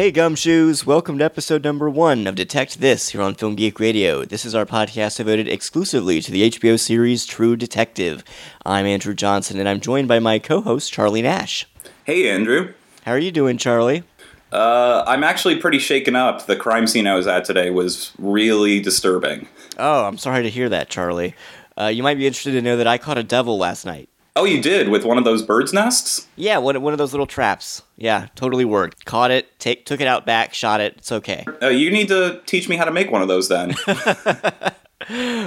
Hey gumshoes, welcome to episode number one of Detect This here on Film Geek Radio. This is our podcast devoted exclusively to the HBO series True Detective. I'm Andrew Johnson and I'm joined by my co-host Charlie Nash. Hey, Andrew. How are you doing, Charlie? Uh, I'm actually pretty shaken up. The crime scene I was at today was really disturbing. Oh, I'm sorry to hear that, Charlie. Uh, you might be interested to know that I caught a devil last night. Oh, you did with one of those birds' nests? Yeah, one, one of those little traps. Yeah, totally worked. Caught it, take, took it out back, shot it. It's okay. Uh, you need to teach me how to make one of those then.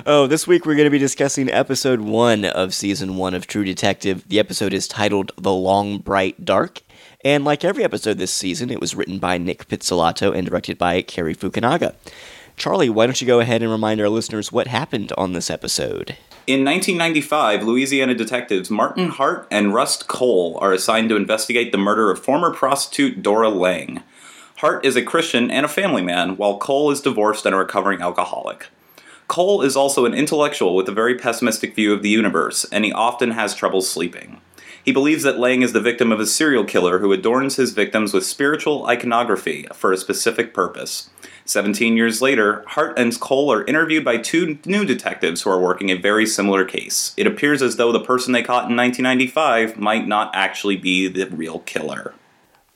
Oh, this week we're going to be discussing episode one of season one of True Detective. The episode is titled The Long Bright Dark. And like every episode this season, it was written by Nic Pizzolatto and directed by Cary Fukunaga. Charlie, why don't you go ahead and remind our listeners what happened on this episode? In 1995, Louisiana detectives Martin Hart and Rust Cohle are assigned to investigate the murder of former prostitute Dora Lang. Hart is a Christian and a family man, while Cohle is divorced and a recovering alcoholic. Cohle is also an intellectual with a very pessimistic view of the universe, and he often has trouble sleeping. He believes that Lang is the victim of a serial killer who adorns his victims with spiritual iconography for a specific purpose. Seventeen years later, Hart and Cohle are interviewed by two new detectives who are working a very similar case. It appears as though the person they caught in 1995 might not actually be the real killer.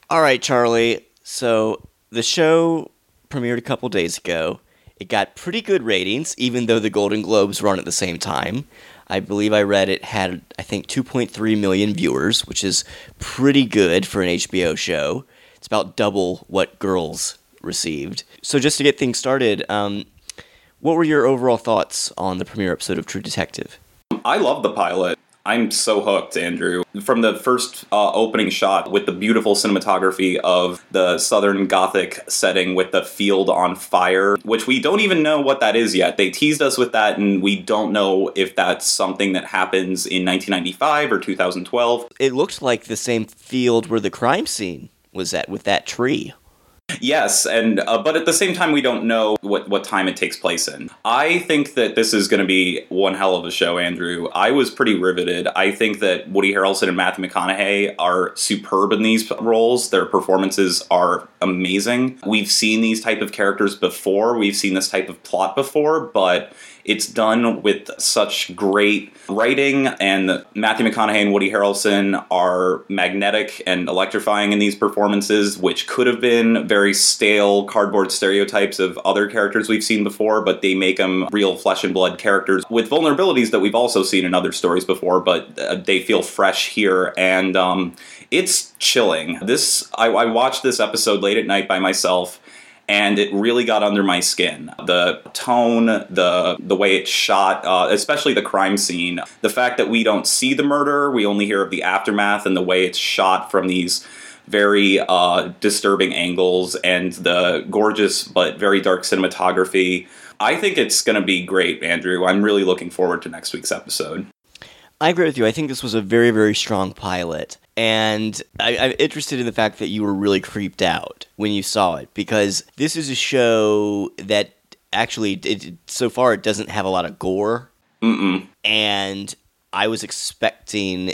All right, Charlie. So the show premiered a couple days ago. It got pretty good ratings, even though the Golden Globes run at the same time. I believe I read it had, I think, 2.3 million viewers, which is pretty good for an HBO show. It's about double what Girls received. So, just to get things started, um, what were your overall thoughts on the premiere episode of True Detective? I love the pilot. I'm so hooked, Andrew. From the first uh, opening shot with the beautiful cinematography of the Southern Gothic setting with the field on fire, which we don't even know what that is yet. They teased us with that, and we don't know if that's something that happens in 1995 or 2012. It looked like the same field where the crime scene was at with that tree. Yes, and uh, but at the same time, we don't know what what time it takes place in. I think that this is going to be one hell of a show, Andrew. I was pretty riveted. I think that Woody Harrelson and Matthew McConaughey are superb in these roles. Their performances are amazing. We've seen these type of characters before. We've seen this type of plot before, but it's done with such great writing, and Matthew McConaughey and Woody Harrelson are magnetic and electrifying in these performances, which could have been very stale cardboard stereotypes of other characters we've seen before, but they make them real flesh and blood characters with vulnerabilities that we've also seen in other stories before, but uh, they feel fresh here. And um, it's chilling. This I, I watched this episode late at night by myself and it really got under my skin. The tone, the the way it's shot, uh, especially the crime scene, the fact that we don't see the murder, we only hear of the aftermath, and the way it's shot from these very uh, disturbing angles and the gorgeous but very dark cinematography. I think it's going to be great, Andrew. I'm really looking forward to next week's episode. I agree with you. I think this was a very, very strong pilot. And I, am interested in the fact that you were really creeped out when you saw it because this is a show that actually, it, so far, it doesn't have a lot of gore. Mm-mm. And I was expecting,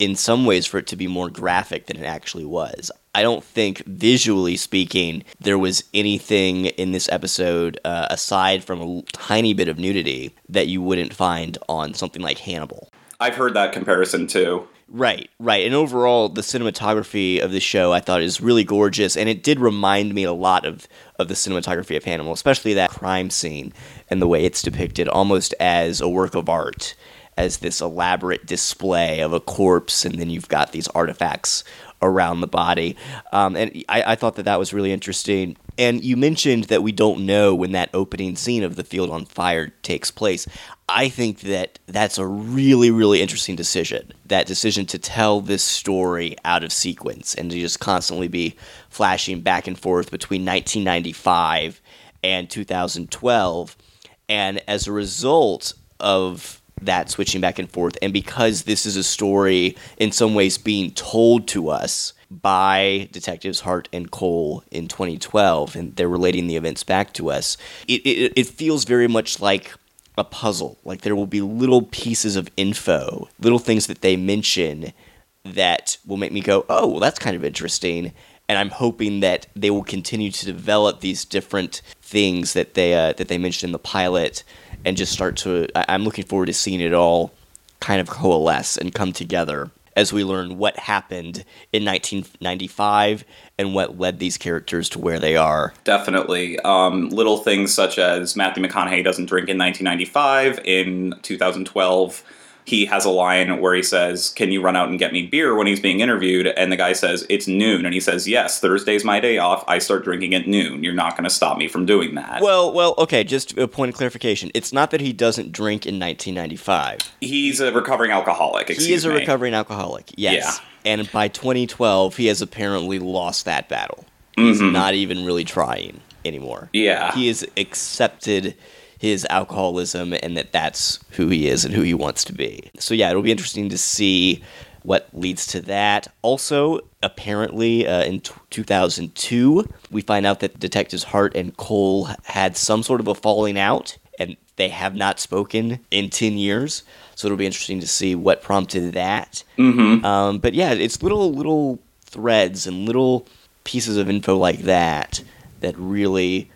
in some ways, for it to be more graphic than it actually was. I don't think, visually speaking, there was anything in this episode, uh, aside from a tiny bit of nudity, that you wouldn't find on something like Hannibal. I've heard that comparison too. Right, right. And overall, the cinematography of the show I thought is really gorgeous, and it did remind me a lot of, of the cinematography of Hannibal, especially that crime scene and the way it's depicted almost as a work of art, as this elaborate display of a corpse, and then you've got these artifacts around the body. Um, and I, I thought that that was really interesting. And you mentioned that we don't know when that opening scene of the field on fire takes place. I think that that's a really, really interesting decision. That decision to tell this story out of sequence and to just constantly be flashing back and forth between 1995 and 2012 And as a result of that switching back and forth, and because this is a story in some ways being told to us by detectives Hart and Cohle in 2012, and they're relating the events back to us, it, it, it feels very much like a puzzle. Like there will be little pieces of info, little things that they mention that will make me go, oh, well, that's kind of interesting. And I'm hoping that they will continue to develop these different things that they uh, that they mentioned in the pilot, and just start to. I'm looking forward to seeing it all kind of coalesce and come together as we learn what happened in 1995 and what led these characters to where they are. Definitely. Um, little things such as Matthew McConaughey doesn't drink in 1995. In 2012, he has a line where he says, Can you run out and get me beer when he's being interviewed? And the guy says, It's noon. And he says, Yes, Thursday's my day off. I start drinking at noon. You're not going to stop me from doing that. Well, well, okay, just a point of clarification. It's not that he doesn't drink in 1995. He's a recovering alcoholic. He is a me. recovering alcoholic, yes. Yeah. And by 2012, he has apparently lost that battle. He's not even really trying anymore. Mm-hmm. Yeah. He has accepted his alcoholism and that that's who he is and who he wants to be. So, yeah, it'll be interesting to see what leads to that. Also, apparently, uh, in t- 2002, we find out that detectives Hart and Cohle had some sort of a falling out, and they have not spoken in 10 years. So it'll be interesting to see what prompted that. Mm-hmm. Um, but yeah, it's little little threads and little pieces of info like that that really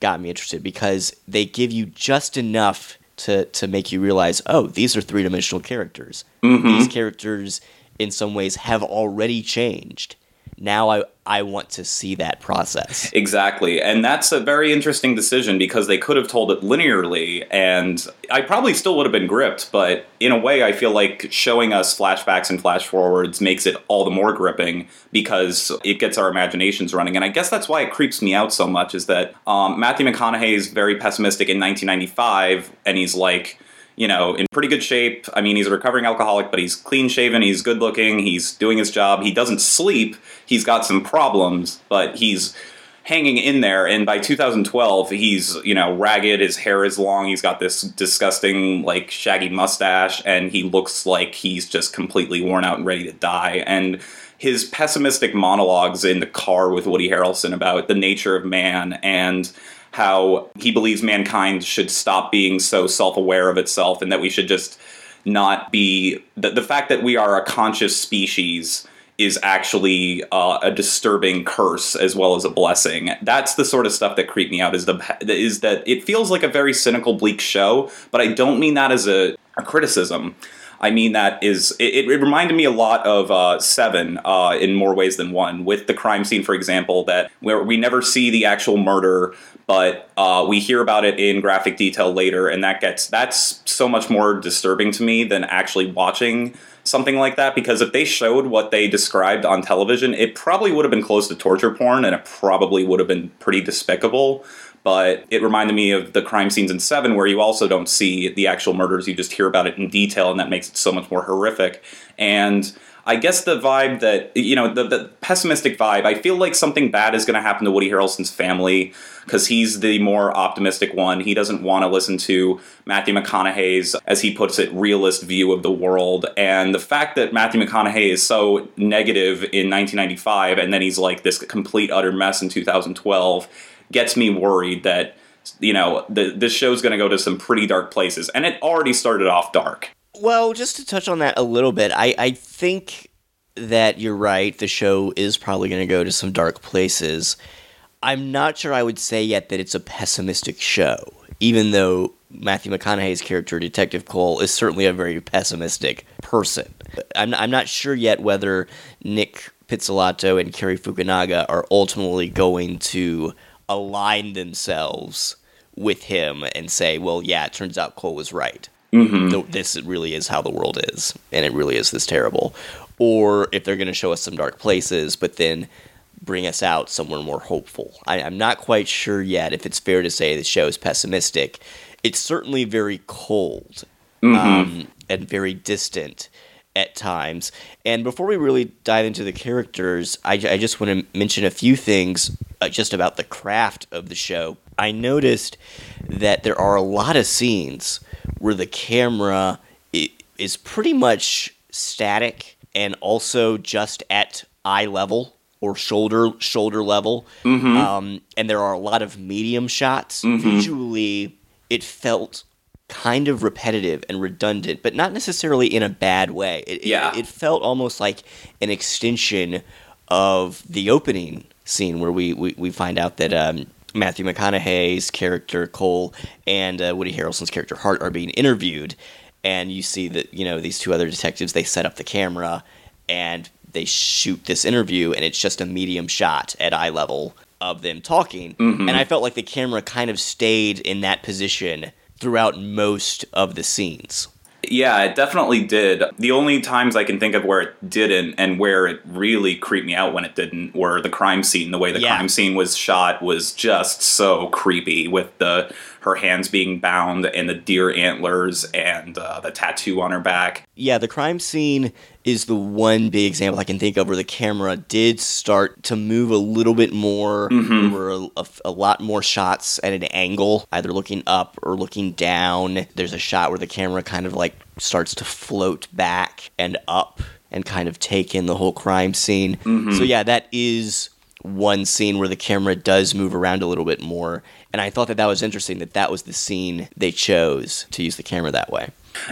got me interested because they give you just enough to to make you realize, oh, these are three dimensional characters. Mm-hmm. These characters, in some ways, have already changed. Now I I want to see that process. Exactly. And that's a very interesting decision because they could have told it linearly and I probably still would have been gripped, but in a way I feel like showing us flashbacks and flash forwards makes it all the more gripping because it gets our imaginations running. And I guess that's why it creeps me out so much is that um, Matthew McConaughey is very pessimistic in 1995 and he's like, you know, in pretty good shape. I mean, he's a recovering alcoholic, but he's clean shaven, he's good looking, he's doing his job, he doesn't sleep, he's got some problems, but he's hanging in there. And by 2012, he's, you know, ragged, his hair is long, he's got this disgusting, like, shaggy mustache, and he looks like he's just completely worn out and ready to die. And his pessimistic monologues in the car with Woody Harrelson about the nature of man and how he believes mankind should stop being so self-aware of itself and that we should just not be the, the fact that we are a conscious species is actually uh, a disturbing curse as well as a blessing. That's the sort of stuff that creeped me out. Is the is that it feels like a very cynical, bleak show, but I don't mean that as a, a criticism. I mean that is it, it reminded me a lot of uh, Seven uh, in more ways than one. With the crime scene, for example, that where we never see the actual murder, but uh, we hear about it in graphic detail later, and that gets that's so much more disturbing to me than actually watching something like that. Because if they showed what they described on television, it probably would have been close to torture porn, and it probably would have been pretty despicable but it reminded me of the crime scenes in Seven, where you also don't see the actual murders; you just hear about it in detail, and that makes it so much more horrific. And I guess the vibe that you know, the, the pessimistic vibe. I feel like something bad is going to happen to Woody Harrelson's family because he's the more optimistic one. He doesn't want to listen to Matthew McConaughey's, as he puts it, realist view of the world. And the fact that Matthew McConaughey is so negative in 1995, and then he's like this complete utter mess in 2012 gets me worried that you know the, this show's going to go to some pretty dark places and it already started off dark Well, just to touch on that a little bit, I, I think that you're right. The show is probably going to go to some dark places. I'm not sure I would say yet that it's a pessimistic show, even though Matthew McConaughey's character, Detective Cohle, is certainly a very pessimistic person. I'm, I'm not sure yet whether Nic Pizzolatto and Cary Fukunaga are ultimately going to align themselves with him and say, well, yeah, it turns out Cohle was right. Th- This really is how the world is, and it really is this terrible. Or if they're going to show us some dark places, but then bring us out somewhere more hopeful. I, I'm not quite sure yet if it's fair to say the show is pessimistic. It's certainly very cold um, and very distant at times. And before we really dive into the characters, I, I just want to mention a few things uh, just about the craft of the show. I noticed that there are a lot of scenes where the camera is pretty much static and also just at eye level or shoulder shoulder level. Um, and there are a lot of medium shots. Visually, it felt kind of repetitive and redundant, but not necessarily in a bad way. It, it- Yeah. it, felt almost like an extension of the opening scene where we, we, we find out that um, Matthew McConaughey's character Cohle and uh, Woody Harrelson's character Hart are being interviewed, and you see that you know these two other detectives they set up the camera and they shoot this interview, and it's just a medium shot at eye level of them talking, and I felt like the camera kind of stayed in that position throughout most of the scenes. Yeah, it definitely did. The only times I can think of where it didn't and where it really creeped me out when it didn't were the crime scene. The way the Yeah. crime scene was shot was just so creepy with the her hands being bound and the deer antlers and uh, the tattoo on her back. Yeah, the crime scene is the one big example I can think of where the camera did start to move a little bit more. There were a, a- a lot more shots at an angle, either looking up or looking down. There's a shot where the camera kind of like starts to float back and up and kind of take in the whole crime scene. So, yeah, that is one scene where the camera does move around a little bit more. And I thought that that was interesting that that was the scene they chose to use the camera that way.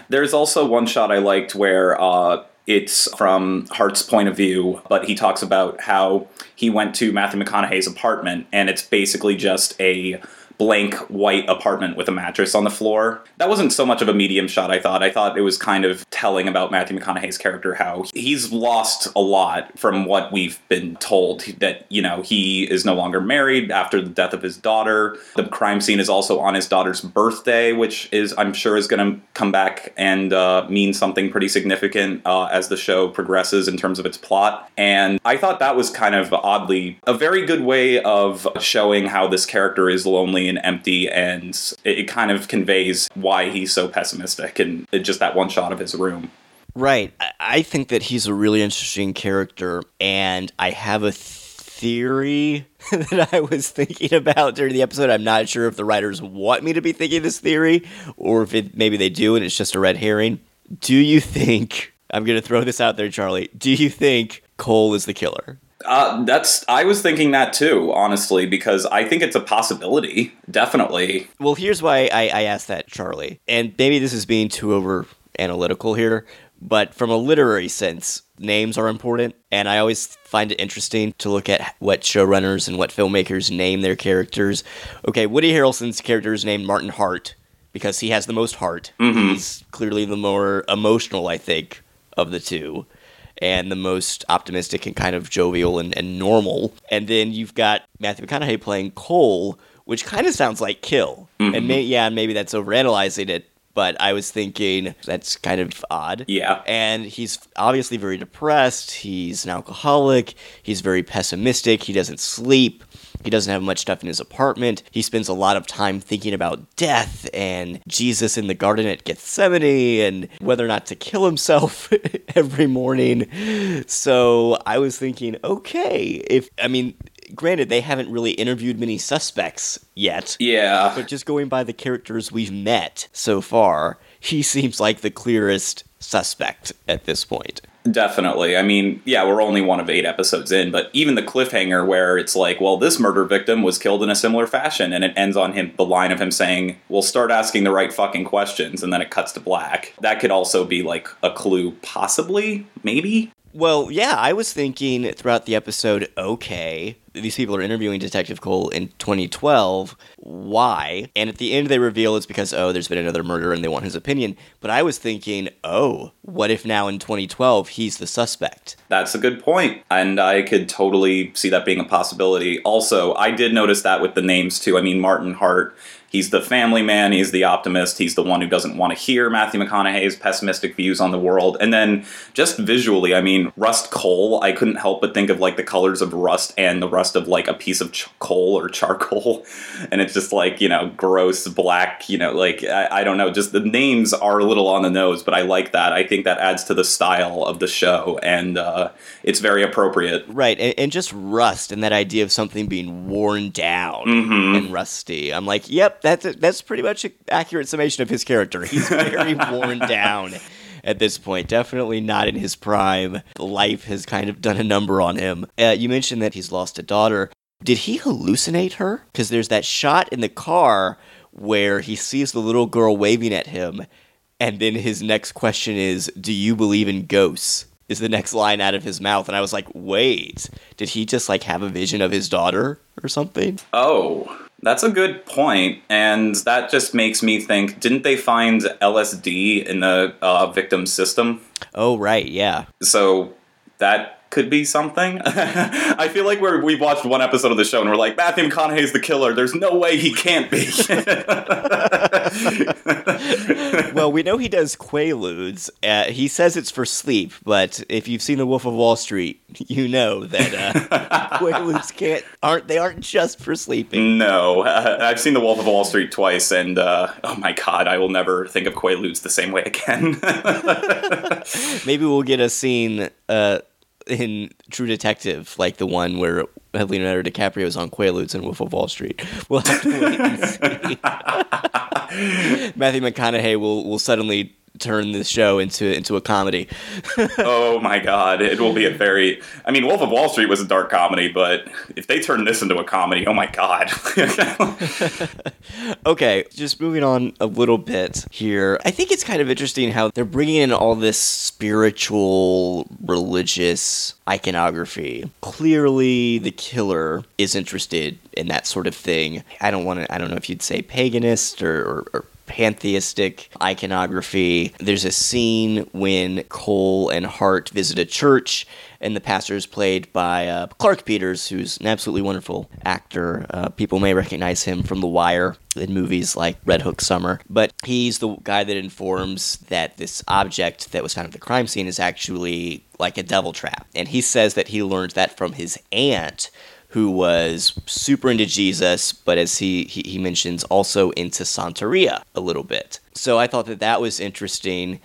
There's also one shot I liked where uh, it's from Hart's point of view, but he talks about how he went to Matthew McConaughey's apartment, and it's basically just a blank white apartment with a mattress on the floor. That wasn't so much of a medium shot, I thought. I thought it was kind of telling about Matthew McConaughey's character, how he's lost a lot from what we've been told. That, you know, he is no longer married after the death of his daughter. The crime scene is also on his daughter's birthday, which is, I'm sure, is going to come back and uh, mean something pretty significant uh, as the show progresses in terms of its plot. And I thought that was kind of oddly a very good way of showing how this character is lonely and empty, and it, it kind of conveys why he's so pessimistic and just that one shot of his room. Right. I- think that he's a really interesting character, and I have a theory that I was thinking about during the episode. I'm not sure if the writers want me to be thinking this theory, or if it, maybe they do and it's just a red herring. Do you think, I'm going to throw this out there, Charlie, do you think Cohle is the killer? Uh, that's I was thinking that too, honestly, because I think it's a possibility. Definitely. Well, here's why I, I asked that, Charlie. And maybe this is being too over analytical here, but from a literary sense, names are important. And I always find it interesting to look at what showrunners and what filmmakers name their characters. Okay, Woody Harrelson's character is named Martin Hart because he has the most heart. He's clearly the more emotional, I think, of the two. And the most optimistic and kind of jovial and, and normal. And then you've got Matthew McConaughey playing Cohle, which kind of sounds like kill. And mm-hmm. may, yeah, maybe that's overanalyzing it, but I was thinking that's kind of odd. Yeah. And he's obviously very depressed. He's an alcoholic. He's very pessimistic. He doesn't sleep. He doesn't have much stuff in his apartment. He spends a lot of time thinking about death and Jesus in the garden at Gethsemane and whether or not to kill himself every morning. So I was thinking, okay, if, I mean, granted, they haven't really interviewed many suspects yet. Yeah. But just going by the characters we've met so far, he seems like the clearest suspect at this point. Definitely. I mean, yeah, we're only one of eight episodes in, but even the cliffhanger where it's like, well, this murder victim was killed in a similar fashion, and it ends on him the line of him saying, "We'll start asking the right fucking questions," and then it cuts to black. That could also be like a clue, possibly, maybe. Well, yeah, I was thinking throughout the episode, okay, these people are interviewing Detective Cohle in 2012. Why? And at the end, they reveal it's because, oh, there's been another murder and they want his opinion. But I was thinking, oh, what if now in 2012 he's the suspect? That's a good point, and I could totally see that being a possibility. Also, I did notice that with the names too. I mean, Martin Hart He's the family man. He's the optimist. He's the one who doesn't want to hear Matthew McConaughey's pessimistic views on the world. And then just visually, I mean, rust coal. I couldn't help but think of like the colors of rust and the rust of like a piece of ch- coal or charcoal, and it's just like you know gross black. You know, like I, I don't know. Just the names are a little on the nose, but I like that. I think that adds to the style of the show, and uh, it's very appropriate. Right, and, and just rust and that idea of something being worn down Mm-hmm. and rusty. I'm like, yep, that's a, that's pretty much an accurate summation of his character. He's very worn down at this point. Definitely not in his prime. Life has kind of done a number on him. Uh, you mentioned that he's lost a daughter. Did he hallucinate her? Because there's that shot in the car where he sees the little girl waving at him, and then his next question is, "Do you believe in ghosts?" Is the next line out of his mouth, and I was like, "Wait, did he just like have a vision of his daughter or something?" Oh, that's a good point, and that just makes me think: Didn't they find LSD in the uh, victim's system? Oh, right, yeah. So that could be something. I feel like we're, we've watched one episode of the show and we're like, Matthew McConaughey's the killer. There's no way he can't be. well, we know he does Quaaludes. Uh, he says it's for sleep, but if you've seen The Wolf of Wall Street, you know that uh, Quaaludes can't aren't they aren't just for sleeping. no, uh, I've seen The Wolf of Wall Street twice, and uh, oh my god, I will never think of Quaaludes the same way again. Maybe we'll get a scene uh, in True Detective, like the one where Leonardo DiCaprio is on Quaaludes in Wolf of Wall Street. We'll have to wait and see. Matthew McConaughey will will suddenly turn this show into into a comedy. oh my god, it will be a very. I mean, Wolf of Wall Street was a dark comedy, but if they turn this into a comedy, oh my god. Okay, just moving on a little bit here. I think it's kind of interesting how they're bringing in all this spiritual, religious iconography. Clearly, the killer is interested in that sort of thing. I don't want to, I don't know if you'd say paganist or, or, or pantheistic iconography. There's a scene when Cohle and Hart visit a church, and the pastor is played by uh, Clarke Peters, who's an absolutely wonderful actor. Uh, people may recognize him from The Wire in movies like Red Hook Summer, but he's the guy that informs that this object that was found at the crime scene is actually like a devil trap. And he says that he learned that from his aunt who was super into Jesus, but as he, he, he mentions, also into Santeria a little bit. So I thought that that was interesting.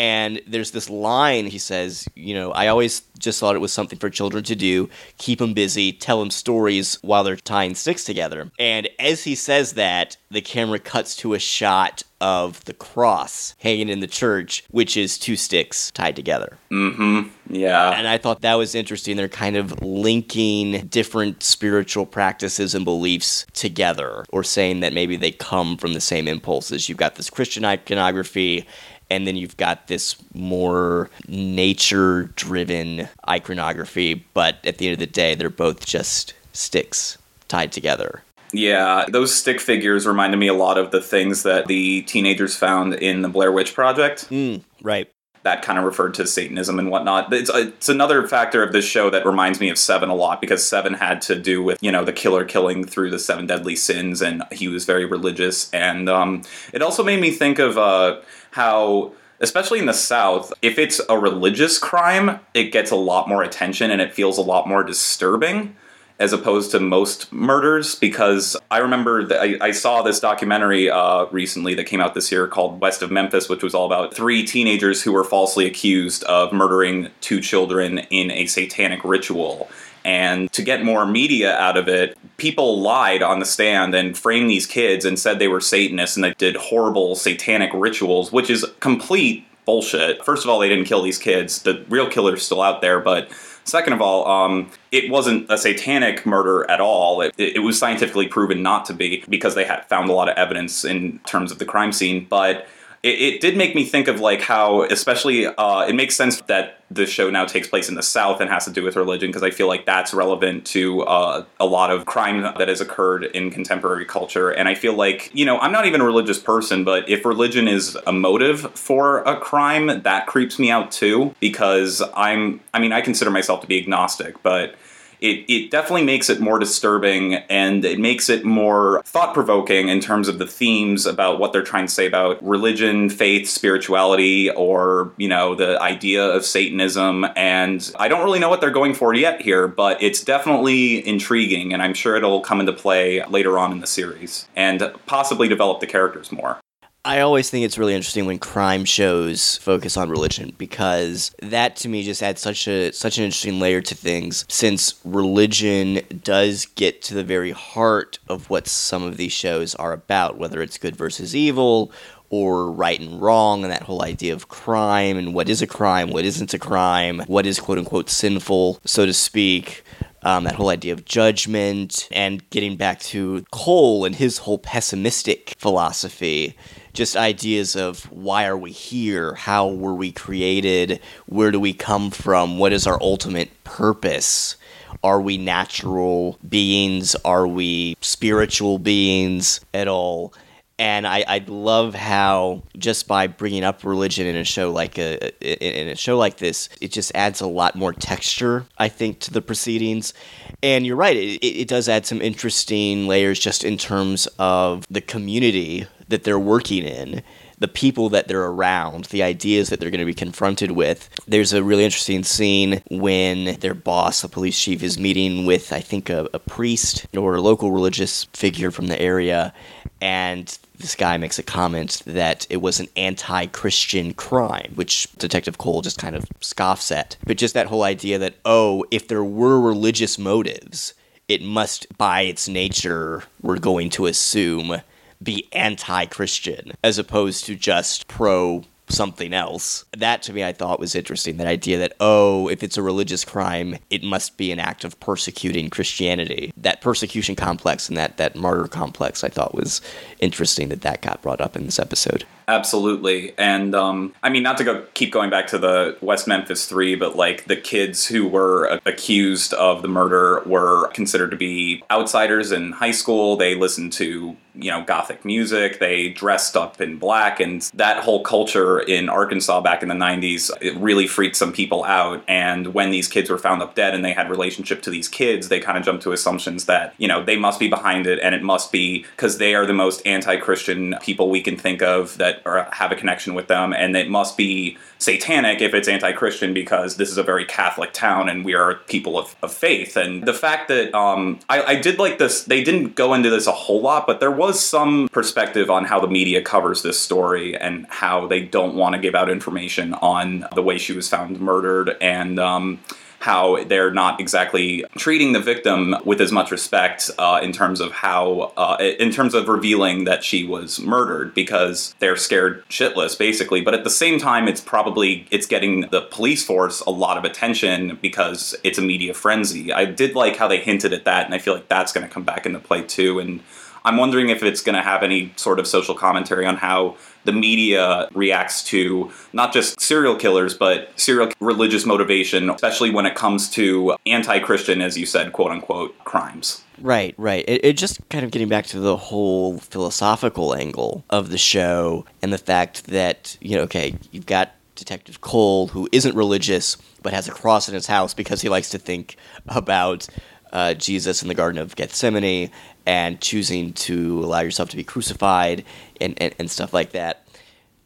And there's this line he says, you know, I always just thought it was something for children to do, keep them busy, tell them stories while they're tying sticks together. And as he says that, the camera cuts to a shot of the cross hanging in the church, which is two sticks tied together. Mm-hmm. Yeah. And I thought that was interesting. They're kind of linking different spiritual practices and beliefs together, or saying that maybe they come from the same impulses. You've got this Christian iconography, and then you've got this more nature driven iconography, but at the end of the day, they're both just sticks tied together. Yeah, those stick figures reminded me a lot of the things that the teenagers found in the Blair Witch Project. Mm, right. That kind of referred to Satanism and whatnot. It's, it's another factor of this show that reminds me of Seven a lot because Seven had to do with, you know, the killer killing through the seven deadly sins and he was very religious. And um, it also made me think of uh, how especially in the South, if it's a religious crime, it gets a lot more attention and it feels a lot more disturbing as opposed to most murders because I remember that I, I saw this documentary uh, recently that came out this year called West of Memphis, which was all about three teenagers who were falsely accused of murdering two children in a satanic ritual. And to get more media out of it, people lied on the stand and framed these kids and said they were Satanists and they did horrible satanic rituals, which is complete bullshit. First of all, they didn't kill these kids. The real killer's still out there, but Second of all, um, it wasn't a satanic murder at all. It, it, was scientifically proven not to be because they had found a lot of evidence in terms of the crime scene. But it, it did make me think of like how, especially, uh, it makes sense that the show now takes place in the South and has to do with religion because I feel like that's relevant to uh, a lot of crime that has occurred in contemporary culture. And I feel like, you know, I'm not even a religious person, but if religion is a motive for a crime, that creeps me out too because I'm, I mean, I consider myself to be agnostic, but it, it definitely makes it more disturbing and it makes it more thought provoking in terms of the themes about what they're trying to say about religion, faith, spirituality, or, you know, the idea of Satanism. And I don't really know what they're going for yet here, but it's definitely intriguing and I'm sure it'll come into play later on in the series and possibly develop the characters more. I always think it's really interesting when crime shows focus on religion because that to me just adds such a such an interesting layer to things since religion does get to the very heart of what some of these shows are about whether it's good versus evil or right and wrong and that whole idea of crime and what is a crime what isn't a crime what is quote unquote sinful so to speak um, that whole idea of judgment and getting back to Cohle and his whole pessimistic philosophy just ideas of why are we here? How were we created? Where do we come from? What is our ultimate purpose? Are we natural beings? Are we spiritual beings at all? And I, I love how just by bringing up religion in a show like a in a show like this, it just adds a lot more texture, I think, to the proceedings. And you're right, it, it does add some interesting layers just in terms of the community that they're working in, the people that they're around, the ideas that they're going to be confronted with. There's a really interesting scene when their boss, the police chief, is meeting with, I think, a, a priest or a local religious figure from the area, and this guy makes a comment that it was an anti Christian crime, which Detective Cohle just kind of scoffs at. But just that whole idea that, oh, if there were religious motives, it must, by its nature, we're going to assume be anti Christian as opposed to just pro something else. That to me I thought was interesting. That idea that, oh, if it's a religious crime, it must be an act of persecuting Christianity. That persecution complex and that, that martyr complex I thought was interesting that that got brought up in this episode. Absolutely. And um, I mean, not to go keep going back to the West Memphis Three, but like the kids who were accused of the murder were considered to be outsiders in high school. They listened to you know gothic music they dressed up in black and that whole culture in arkansas back in the 90s it really freaked some people out and when these kids were found up dead and they had relationship to these kids they kind of jumped to assumptions that you know they must be behind it and it must be because they are the most anti-christian people we can think of that or have a connection with them, and it must be satanic if it's anti-Christian because this is a very Catholic town and we are people of, of faith. And the fact that um, I, I did like this, they didn't go into this a whole lot, but there was some perspective on how the media covers this story and how they don't want to give out information on the way she was found murdered and. Um, how they're not exactly treating the victim with as much respect uh, in terms of how, uh, in terms of revealing that she was murdered because they're scared shitless, basically. But at the same time, it's probably it's getting the police force a lot of attention because it's a media frenzy. I did like how they hinted at that, and I feel like that's going to come back into play too. And I'm wondering if it's going to have any sort of social commentary on how the media reacts to not just serial killers, but serial religious motivation, especially when it comes to anti Christian, as you said, quote unquote, crimes. Right, right. It, it just kind of getting back to the whole philosophical angle of the show and the fact that, you know, okay, you've got Detective Cohle, who isn't religious but has a cross in his house because he likes to think about uh, Jesus in the Garden of Gethsemane and choosing to allow yourself to be crucified and, and, and stuff like that.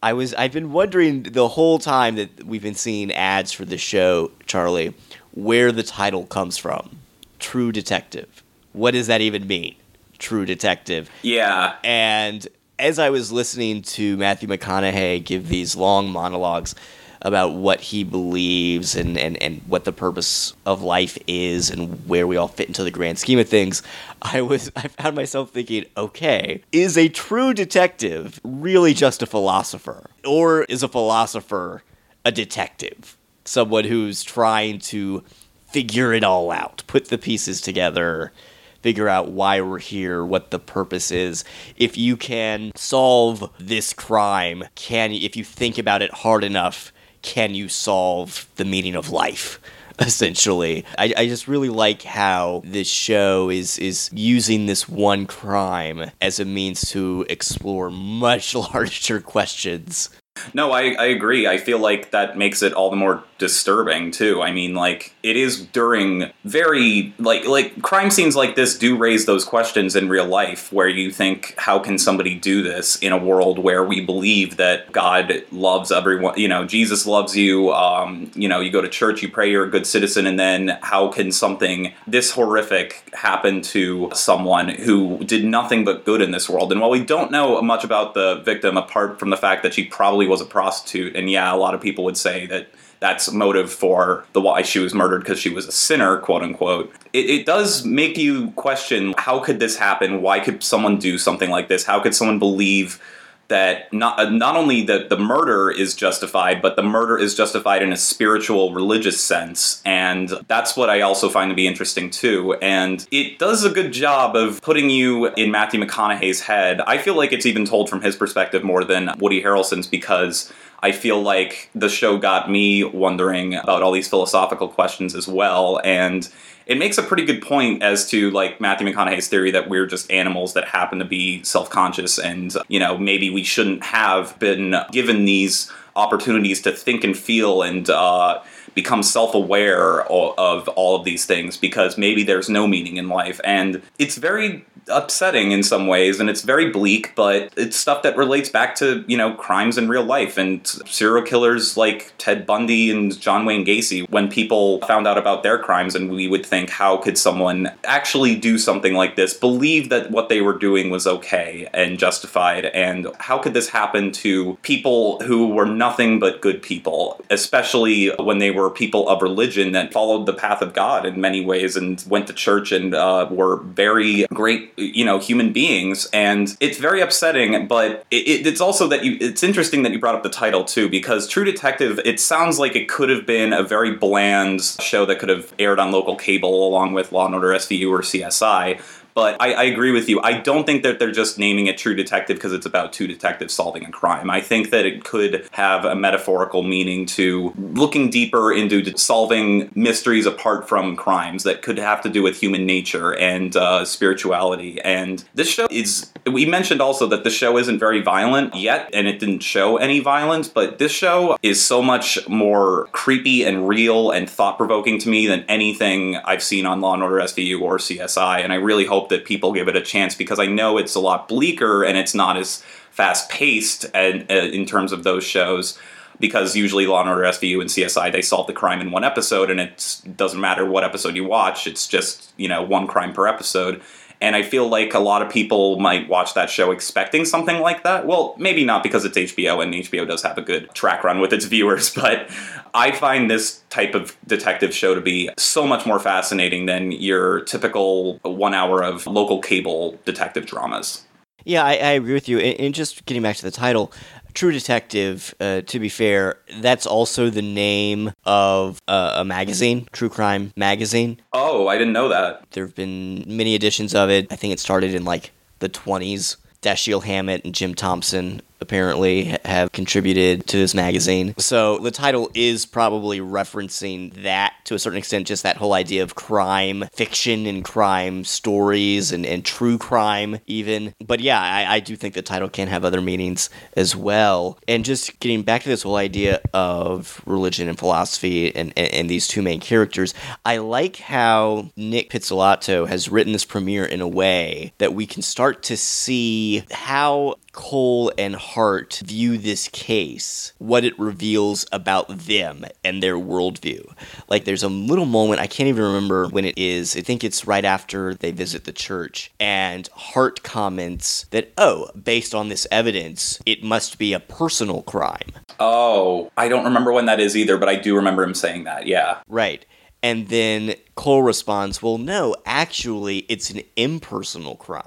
I was I've been wondering the whole time that we've been seeing ads for the show, Charlie, where the title comes from. True Detective. What does that even mean? True Detective. Yeah. And as I was listening to Matthew McConaughey give these long monologues about what he believes and, and, and what the purpose of life is and where we all fit into the grand scheme of things, I was I found myself thinking, okay, is a true detective really just a philosopher? Or is a philosopher a detective? Someone who's trying to figure it all out, put the pieces together, figure out why we're here, what the purpose is. If you can solve this crime, can you, if you think about it hard enough, can you solve the meaning of life? essentially. I, I just really like how this show is is using this one crime as a means to explore much larger questions. No, I, I agree. I feel like that makes it all the more disturbing too. I mean, like it is during very like like crime scenes like this do raise those questions in real life where you think how can somebody do this in a world where we believe that God loves everyone, you know, Jesus loves you, um, you know, you go to church, you pray, you're a good citizen and then how can something this horrific happen to someone who did nothing but good in this world? And while we don't know much about the victim apart from the fact that she probably was a prostitute and yeah, a lot of people would say that that's motive for the why she was murdered because she was a sinner, quote unquote. It, it, does make you question how could this happen? Why could someone do something like this? How could someone believe that not uh, not only that the murder is justified, but the murder is justified in a spiritual, religious sense, and that's what I also find to be interesting too. And it does a good job of putting you in Matthew McConaughey's head. I feel like it's even told from his perspective more than Woody Harrelson's because I feel like the show got me wondering about all these philosophical questions as well. And it makes a pretty good point as to like Matthew McConaughey's theory that we're just animals that happen to be self-conscious and you know maybe we shouldn't have been given these opportunities to think and feel and uh, become self-aware of all of these things because maybe there's no meaning in life and it's very upsetting in some ways and it's very bleak but it's stuff that relates back to you know crimes in real life and serial killers like ted bundy and john wayne gacy when people found out about their crimes and we would think how could someone actually do something like this believe that what they were doing was okay and justified and how could this happen to people who were nothing but good people especially when they were people of religion that followed the path of god in many ways and went to church and uh, were very great you know human beings and it's very upsetting but it, it's also that you it's interesting that you brought up the title too because true detective it sounds like it could have been a very bland show that could have aired on local cable along with law and order svu or csi but I, I, agree with you. I don't think that they're just naming it True Detective because it's about two detectives solving a crime. I think that it could have a metaphorical meaning to looking deeper into solving mysteries apart from crimes that could have to do with human nature and uh, spirituality. And this show is, we mentioned also that the show isn't very violent yet, and it didn't show any violence, but this show is so much more creepy and real and thought provoking to me than anything I've seen on Law and Order SVU or CSI. And I really hope hope that people give it a chance because I know it's a lot bleaker and it's not as fast paced and, uh, in terms of those shows. Because usually Law and Order SVU and CSI they solve the crime in one episode, and it doesn't matter what episode you watch. It's just you know one crime per episode. And I feel like a lot of people might watch that show expecting something like that. Well, maybe not because it's HBO and HBO does have a good track run with its viewers, but I find this type of detective show to be so much more fascinating than your typical one hour of local cable detective dramas. Yeah, I, I agree with you. And, just getting back to the title, True Detective, uh, to be fair, that's also the name of uh, a magazine, True Crime Magazine. Oh, I didn't know that. There have been many editions of it. I think it started in like the 20s. Dashiell Hammett and Jim Thompson apparently have contributed to this magazine. So the title is probably referencing that to a certain extent, just that whole idea of crime fiction and crime stories and, and true crime, even. But yeah, I, I do think the title can have other meanings as well. And just getting back to this whole idea of religion and philosophy and, and, and these two main characters, I like how Nic Pizzolatto has written this premiere in a way that we can start to see how Cohle and Hart view this case, what it reveals about them and their worldview. Like, there's a little moment, I can't even remember when it is. I think it's right after they visit the church, and Hart comments that, oh, based on this evidence, it must be a personal crime. Oh, I don't remember when that is either, but I do remember him saying that, yeah. Right. And then Cohle responds, well, no, actually, it's an impersonal crime.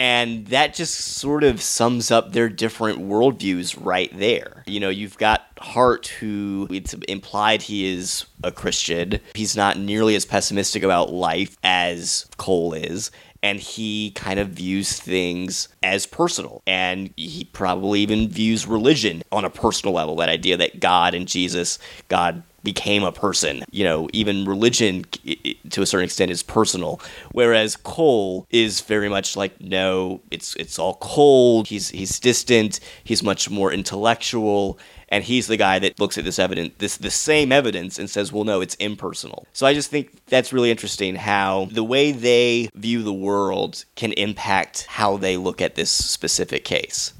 And that just sort of sums up their different worldviews right there. You know, you've got Hart, who it's implied he is a Christian. He's not nearly as pessimistic about life as Cohle is and he kind of views things as personal. And he probably even views religion on a personal level that idea that God and Jesus, God became a person. You know, even religion to a certain extent is personal. Whereas Cohle is very much like no, it's it's all cold. He's he's distant. He's much more intellectual and he's the guy that looks at this evidence this the same evidence and says well no it's impersonal so i just think that's really interesting how the way they view the world can impact how they look at this specific case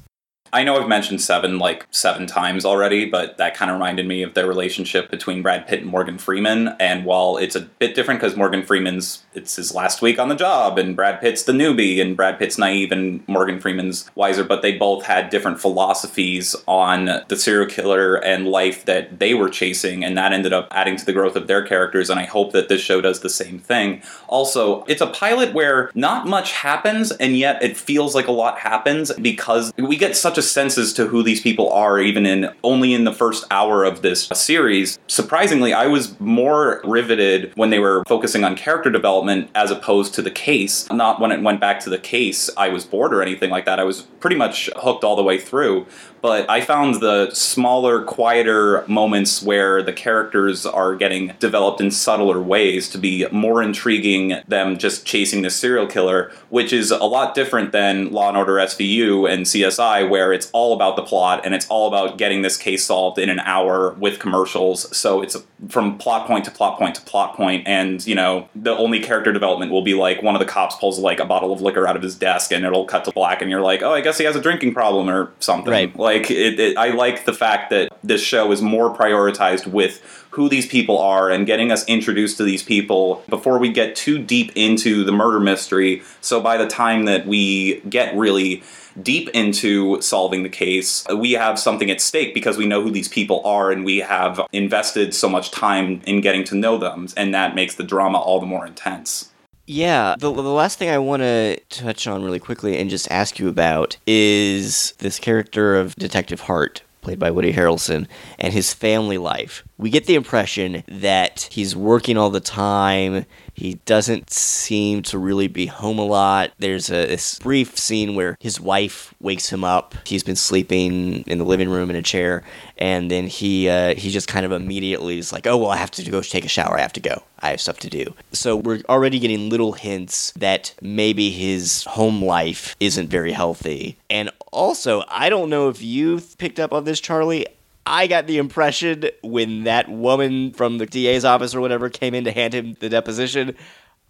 I know I've mentioned Seven like seven times already, but that kind of reminded me of the relationship between Brad Pitt and Morgan Freeman. And while it's a bit different because Morgan Freeman's it's his last week on the job, and Brad Pitt's the newbie, and Brad Pitt's naive, and Morgan Freeman's wiser, but they both had different philosophies on the serial killer and life that they were chasing, and that ended up adding to the growth of their characters. And I hope that this show does the same thing. Also, it's a pilot where not much happens, and yet it feels like a lot happens because we get such a a sense as to who these people are, even in only in the first hour of this series. Surprisingly, I was more riveted when they were focusing on character development as opposed to the case. Not when it went back to the case, I was bored or anything like that. I was pretty much hooked all the way through but I found the smaller, quieter moments where the characters are getting developed in subtler ways to be more intriguing than just chasing the serial killer, which is a lot different than Law and Order SVU and CSI, where it's all about the plot and it's all about getting this case solved in an hour with commercials. So it's from plot point to plot point to plot point, and you know the only character development will be like one of the cops pulls like a bottle of liquor out of his desk, and it'll cut to black, and you're like, oh, I guess he has a drinking problem or something. Right. Like, like it, it, I like the fact that this show is more prioritized with who these people are and getting us introduced to these people before we get too deep into the murder mystery. So by the time that we get really deep into solving the case, we have something at stake because we know who these people are and we have invested so much time in getting to know them, and that makes the drama all the more intense. Yeah, the, the last thing I want to touch on really quickly and just ask you about is this character of Detective Hart, played by Woody Harrelson, and his family life. We get the impression that he's working all the time, he doesn't seem to really be home a lot. There's a this brief scene where his wife wakes him up. He's been sleeping in the living room in a chair, and then he uh, he just kind of immediately is like, "Oh well, I have to go take a shower. I have to go. I have stuff to do." So we're already getting little hints that maybe his home life isn't very healthy. And also, I don't know if you picked up on this, Charlie. I got the impression when that woman from the DA's office or whatever came in to hand him the deposition,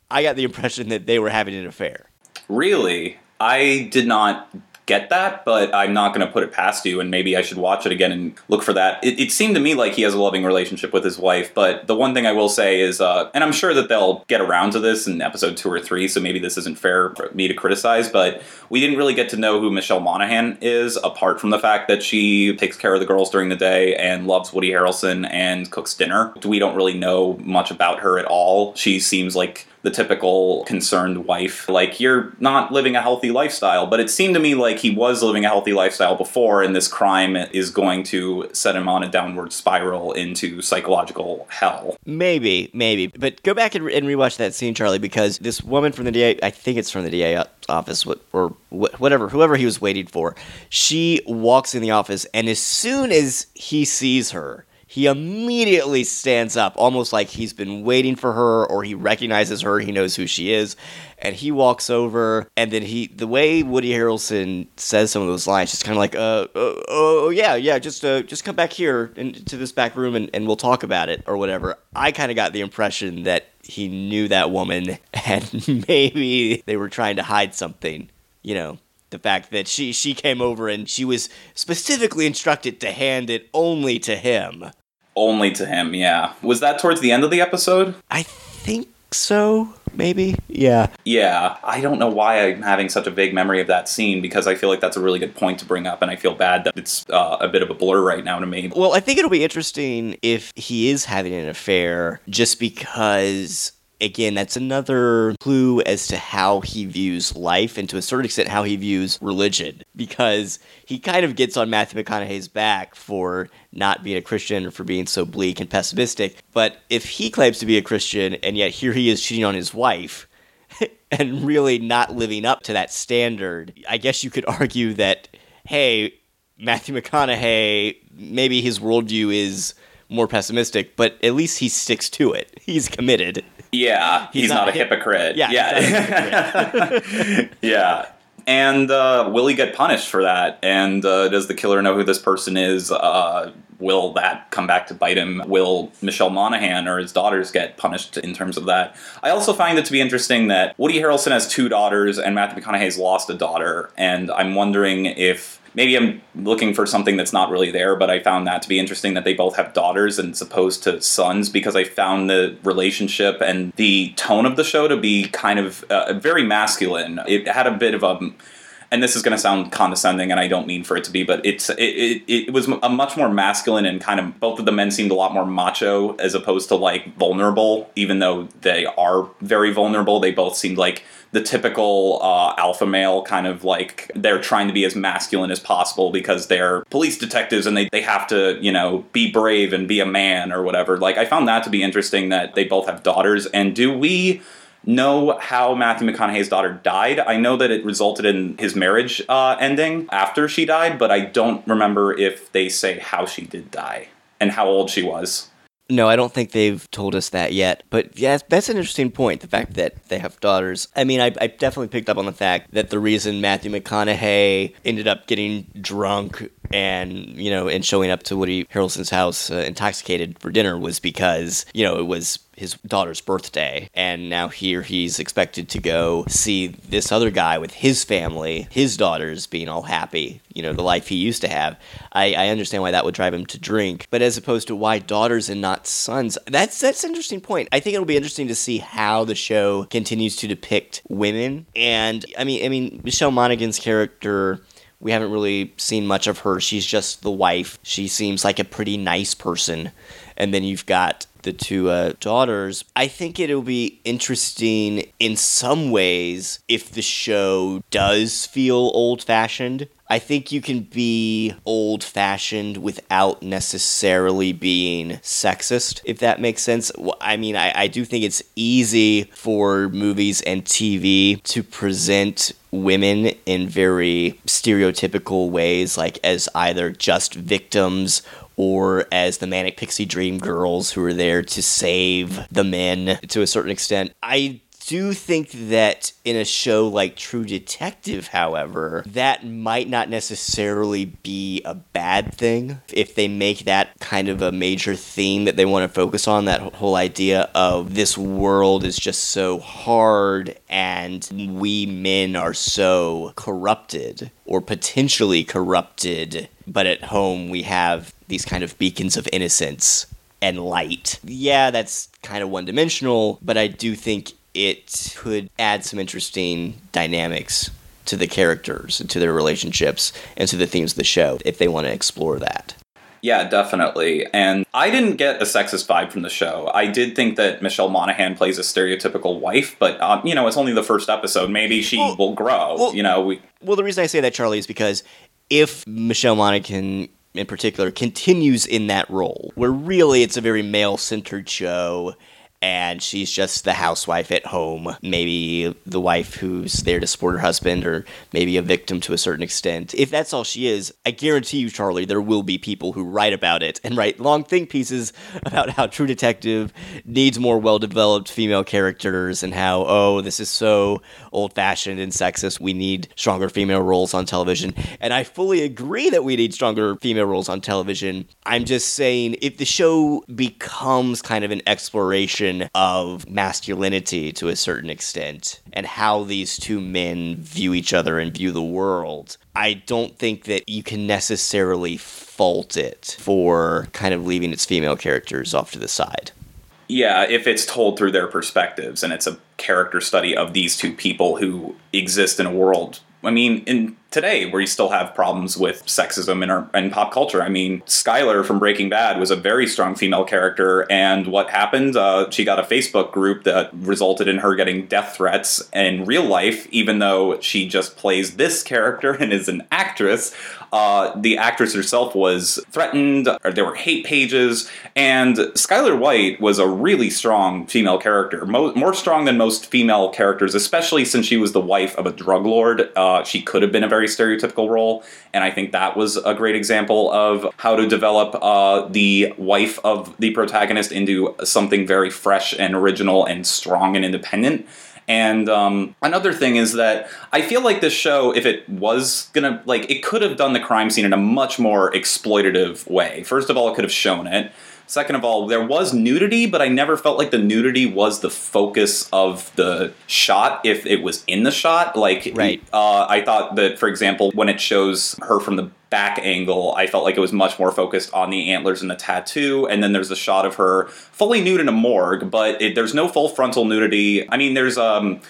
I got the impression that they were having an affair. Really? I did not get that, but I'm not going to put it past you, and maybe I should watch it again and look for that. It, it, seemed to me like he has a loving relationship with his wife, but the one thing I will say is, uh, and I'm sure that they'll get around to this in episode two or three, so maybe this isn't fair for me to criticize, but we didn't really get to know who Michelle Monaghan is, apart from the fact that she takes care of the girls during the day and loves Woody Harrelson and cooks dinner. We don't really know much about her at all. She seems like the typical concerned wife. Like, you're not living a healthy lifestyle. But it seemed to me like he was living a healthy lifestyle before, and this crime is going to set him on a downward spiral into psychological hell. Maybe, maybe. But go back and, re- and rewatch that scene, Charlie, because this woman from the DA, I think it's from the DA office, or whatever, whoever he was waiting for, she walks in the office, and as soon as he sees her, he immediately stands up, almost like he's been waiting for her or he recognizes her, he knows who she is, and he walks over. And then he, the way Woody Harrelson says some of those lines, just kind of like, uh, uh, oh yeah, yeah, just uh, just come back here into this back room and, and we'll talk about it or whatever. I kind of got the impression that he knew that woman and maybe they were trying to hide something, you know the fact that she she came over and she was specifically instructed to hand it only to him only to him, yeah. Was that towards the end of the episode? I think so, maybe. Yeah. Yeah. I don't know why I'm having such a vague memory of that scene because I feel like that's a really good point to bring up, and I feel bad that it's uh, a bit of a blur right now to me. Well, I think it'll be interesting if he is having an affair just because again, that's another clue as to how he views life and to a certain extent how he views religion because he kind of gets on Matthew McConaughey's back for not being a Christian or for being so bleak and pessimistic. But if he claims to be a Christian and yet here he is cheating on his wife and really not living up to that standard, I guess you could argue that, hey, Matthew McConaughey, maybe his worldview is more pessimistic, but at least he sticks to it. He's committed. Yeah, he's, not, a hypocrite. Yeah, yeah, yeah. And uh, will he get punished for that? And uh, does the killer know who this person is? Uh, will that come back to bite him? Will Michelle Monaghan or his daughters get punished in terms of that? I also find it to be interesting that Woody Harrelson has two daughters and Matthew McConaughey's lost a daughter, and I'm wondering if maybe I'm looking for something that's not really there, but I found that to be interesting that they both have daughters and as opposed to sons because I found the relationship and the tone of the show to be kind of uh, very masculine. It had a bit of a and this is going to sound condescending, and I don't mean for it to be, but it's it, it, it was a much more masculine and kind of both of the men seemed a lot more macho as opposed to like vulnerable. Even though they are very vulnerable, they both seemed like the typical uh, alpha male kind of like they're trying to be as masculine as possible because they're police detectives and they, they have to you know be brave and be a man or whatever like i found that to be interesting that they both have daughters and do we know how Matthew McConaughey's daughter died. I know that it resulted in his marriage uh, ending after she died, but I don't remember if they say how she did die and how old she was. No, I don't think they've told us that yet. But yeah, that's an interesting point. The fact that they have daughters. I mean, I, I definitely picked up on the fact that the reason Matthew McConaughey ended up getting drunk and you know and showing up to Woody Harrelson's house uh, intoxicated for dinner was because you know it was his daughter's birthday, and now here he's expected to go see this other guy with his family, his daughters being all happy, you know, the life he used to have. I, I understand why that would drive him to drink, but as opposed to why daughters and not sons, that's that's an interesting point. I think it'll be interesting to see how the show continues to depict women, and I mean, I mean, Michelle Monaghan's character we haven't really seen much of her. She's just the wife. She seems like a pretty nice person. And then you've got the two uh, daughters. I think it'll be interesting in some ways if the show does feel old fashioned. I think you can be old fashioned without necessarily being sexist, if that makes sense. I mean, I, I do think it's easy for movies and TV to present women in very stereotypical ways, like as either just victims or as the manic pixie dream girls who are there to save the men to a certain extent. I do think that in a show like True Detective, however, that might not necessarily be a bad thing if they make that kind of a major theme that they want to focus on. That whole idea of this world is just so hard and we men are so corrupted or potentially corrupted, but at home we have these kind of beacons of innocence and light. Yeah, that's kind of one dimensional, but I do think it could add some interesting dynamics to the characters and to their relationships and to the themes of the show if they want to explore that. Yeah, definitely. And I didn't get a sexist vibe from the show. I did think that Michelle Monaghan plays a stereotypical wife, but um, you know, it's only the first episode. Maybe she well, will grow. Well, you know, we. Well, the reason I say that, Charlie, is because if Michelle Monaghan in particular continues in that role, where really it's a very male centered show and she's just the housewife at home, maybe the wife who's there to support her husband, or maybe a victim to a certain extent. If that's all she is, I guarantee you, Charlie, there will be people who write about it and write long think pieces about how True Detective needs more well developed female characters and how, oh, this is so old fashioned and sexist. We need stronger female roles on television. And I fully agree that we need stronger female roles on television. I'm just saying, if the show becomes kind of an exploration, of masculinity to a certain extent and how these two men view each other and view the world. I don't think that you can necessarily fault it for kind of leaving its female characters off to the side. Yeah, if it's told through their perspectives and it's a character study of these two people who exist in a world. I mean, in today where you still have problems with sexism in our in pop culture. I mean, Skyler from Breaking Bad was a very strong female character, and what happened? Uh, she got a Facebook group that resulted in her getting death threats in real life, even though she just plays this character and is an actress. Uh, the actress herself was threatened, or there were hate pages, and Skyler White was a really strong female character, Mo- more strong than most female characters, especially since she was the wife of a drug lord. Uh, she could have been a very very stereotypical role. And I think that was a great example of how to develop uh, the wife of the protagonist into something very fresh and original and strong and independent. And um, another thing is that I feel like this show, if it was gonna, like, it could have done the crime scene in a much more exploitative way. First of all, it could have shown it. Second of all, there was nudity, but I never felt like the nudity was the focus of the shot if it was in the shot. Like, Right. uh, I thought that, for example, when it shows her from the back angle, I felt like it was much more focused on the antlers and the tattoo. And then there's a shot of her fully nude in a morgue, but it, there's no full frontal nudity. I mean, there's um.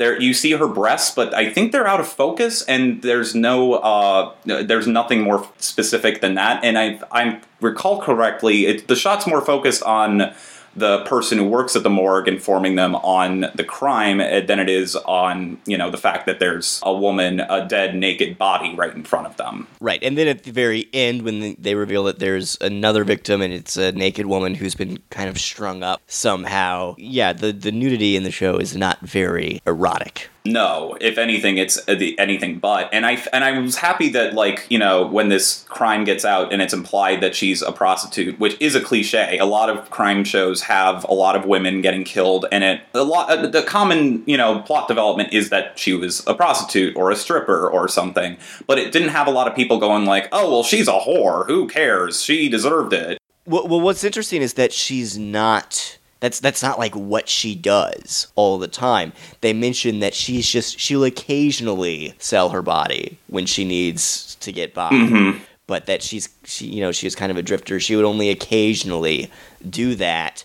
There, you see her breasts, but I think they're out of focus, and there's no, uh, there's nothing more specific than that. And I, I recall correctly, it, the shot's more focused on the person who works at the morgue informing them on the crime eh, than it is on you know the fact that there's a woman a dead naked body right in front of them Right, and then at the very end, when they reveal that there's another victim and it's a naked woman who's been kind of strung up somehow, yeah, the the nudity in the show is not very erotic. No if anything it's uh, anything but. And i and i was happy that like you know when this crime gets out and it's implied that she's a prostitute which is a cliche. A lot of crime shows have a lot of women getting killed and it. A lot uh, the common you know plot development is that she was a prostitute or a stripper or something. But it didn't have a lot of people going like oh well she's a whore. Who cares? She deserved it. Well, well, what's interesting is that she's not. That's that's not like what she does all the time. They mention that she's just she'll occasionally sell her body when she needs to get by, mm-hmm. but that she's she you know she is kind of a drifter. She would only occasionally do that,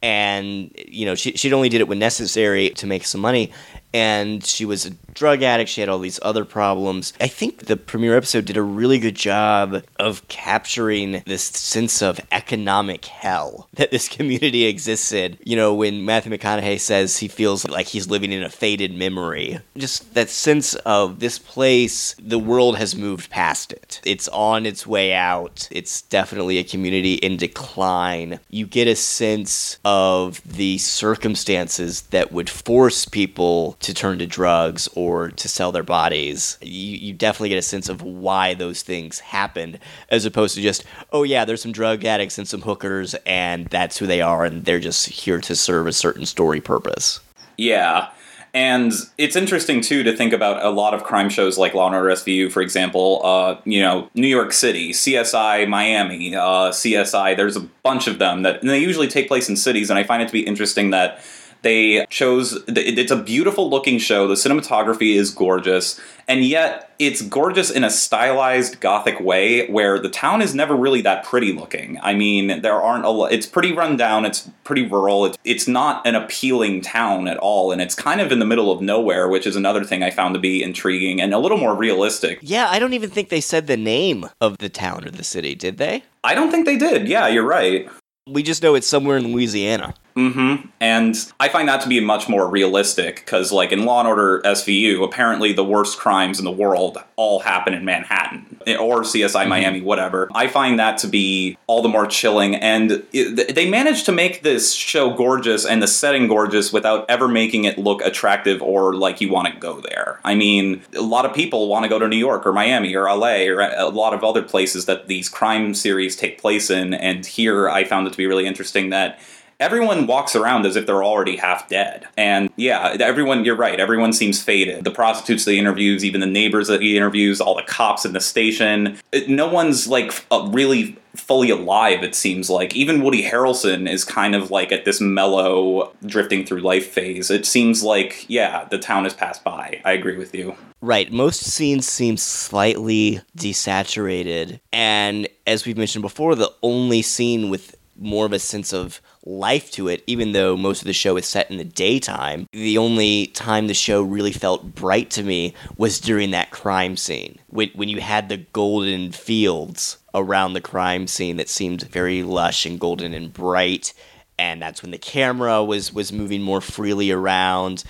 and you know she she only did it when necessary to make some money. And she was a drug addict. She had all these other problems. I think the premiere episode did a really good job of capturing this sense of economic hell that this community exists in. You know, when Matthew McConaughey says he feels like he's living in a faded memory, just that sense of this place, the world has moved past it. It's on its way out. It's definitely a community in decline. You get a sense of the circumstances that would force people to turn to drugs or to sell their bodies. You, you definitely get a sense of why those things happened, as opposed to just, oh yeah, there's some drug addicts and some hookers, and that's who they are, and they're just here to serve a certain story purpose. Yeah. And it's interesting too to think about a lot of crime shows like Law and Order SVU, for example. Uh, you know, New York City, CSI Miami, uh, CSI. There's a bunch of them that and they usually take place in cities, and I find it to be interesting that they chose. It's a beautiful looking show. The cinematography is gorgeous, and yet it's gorgeous in a stylized gothic way where the town is never really that pretty looking. I mean, there aren't a lot. It's pretty run down. It's pretty rural. It's, it's not an appealing town at all, and it's kind of in the middle of nowhere, which is another thing I found to be intriguing and a little more realistic. Yeah, I don't even think they said the name of the town or the city, did they? I don't think they did. Yeah, you're right. We just know it's somewhere in Louisiana. Mm-hmm. And I find that to be much more realistic because, like in Law and Order SVU, apparently the worst crimes in the world all happen in Manhattan eh, or CSI mm-hmm. Miami, whatever. I find that to be all the more chilling, and it, they managed to make this show gorgeous and the setting gorgeous without ever making it look attractive or like you want to go there. I mean, a lot of people want to go to New York or Miami or LA or eh, a lot of other places that these crime series take place in, and here I found it to be really interesting that everyone walks around as if they're already half dead. And yeah, everyone, you're right, everyone seems faded. The prostitutes that he interviews, even the neighbors that he interviews, all the cops in the station, no one's like uh, really fully alive, it seems like. Even Woody Harrelson is kind of like at this mellow, drifting through life phase. It seems like, yeah, the town has passed by. I agree with you. Right. Most scenes seem slightly desaturated. And as we've mentioned before, the only scene with more of a sense of life to it, even though most of the show is set in the daytime, the only time the show really felt bright to me was during that crime scene. When, when you had the golden fields around the crime scene that seemed very lush and golden and bright. And that's when the camera was, was moving more freely around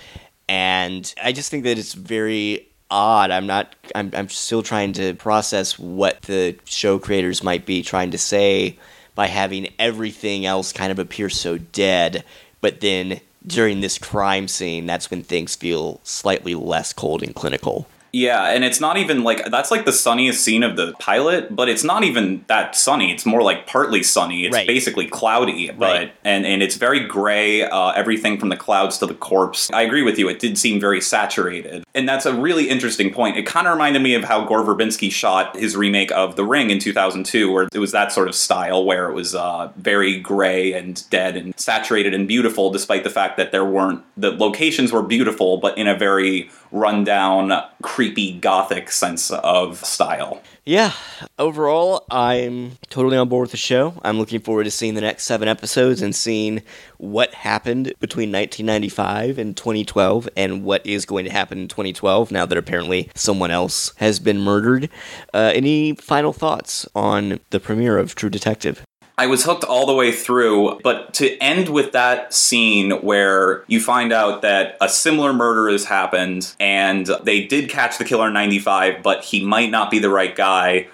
and I just think that it's very odd. I'm not. I'm. I'm still trying to process what the show creators might be trying to say by having everything else kind of appear so dead, but then during this crime scene, that's when things feel slightly less cold and clinical. Yeah, and it's not even like that's like the sunniest scene of the pilot, but it's not even that sunny. It's more like partly sunny. It's Right. basically cloudy, but Right. and and it's very gray. Uh, everything from the clouds to the corpse. I agree with you. It did seem very saturated, and that's a really interesting point. It kind of reminded me of how Gore Verbinski shot his remake of The Ring in 2002, where it was that sort of style where it was uh, very gray and dead and saturated and beautiful, despite the fact that there weren't the locations were beautiful, but in a very rundown, creepy, gothic sense of style. Yeah, overall, I'm totally on board with the show. I'm looking forward to seeing the next seven episodes and seeing what happened between 1995 and 2012 and what is going to happen in 2012 now that apparently someone else has been murdered. Uh, any final thoughts on the premiere of True Detective? I was hooked all the way through, but to end with that scene where you find out that a similar murder has happened and they did catch the killer in 95, but he might not be the right guy.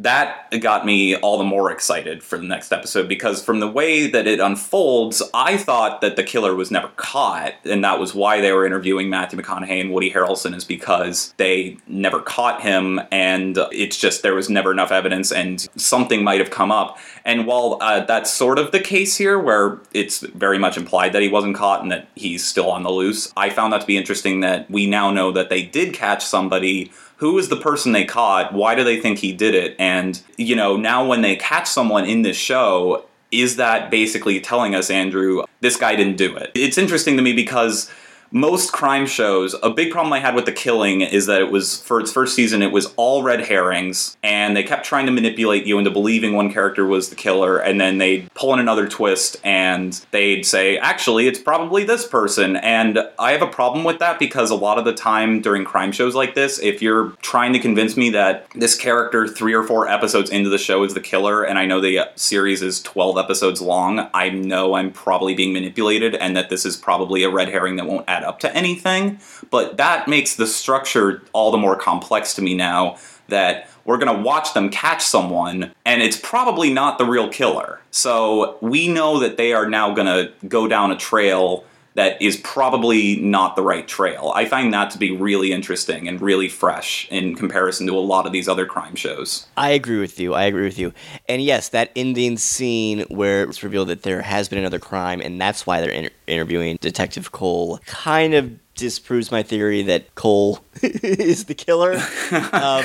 That got me all the more excited for the next episode because from the way that it unfolds, I thought that the killer was never caught, and that was why they were interviewing Matthew McConaughey and Woody Harrelson, is because they never caught him, and it's just there was never enough evidence, and something might have come up. And while uh, that's sort of the case here, where it's very much implied that he wasn't caught and that he's still on the loose, I found that to be interesting that we now know that they did catch somebody who is the person they caught? Why do they think he did it? And, you know, now when they catch someone in this show, is that basically telling us, Andrew, this guy didn't do it? It's interesting to me because most crime shows, a big problem I had with The Killing is that it was, for its first season, it was all red herrings, and they kept trying to manipulate you into believing one character was the killer, and then they'd pull in another twist and they'd say, actually, it's probably this person. And I have a problem with that because a lot of the time during crime shows like this, if you're trying to convince me that this character, three or four episodes into the show, is the killer, and I know the series is 12 episodes long, I know I'm probably being manipulated and that this is probably a red herring that won't add up to anything. But that makes the structure all the more complex to me now that we're going to watch them catch someone and it's probably not the real killer. So we know that they are now going to go down a trail that is probably not the right trail. I find that to be really interesting and really fresh in comparison to a lot of these other crime shows. I agree with you. I agree with you. And yes, that ending scene where it's revealed that there has been another crime, and that's why they're inter- interviewing Detective Cohle, kind of disproves my theory that Cohle is the killer. um,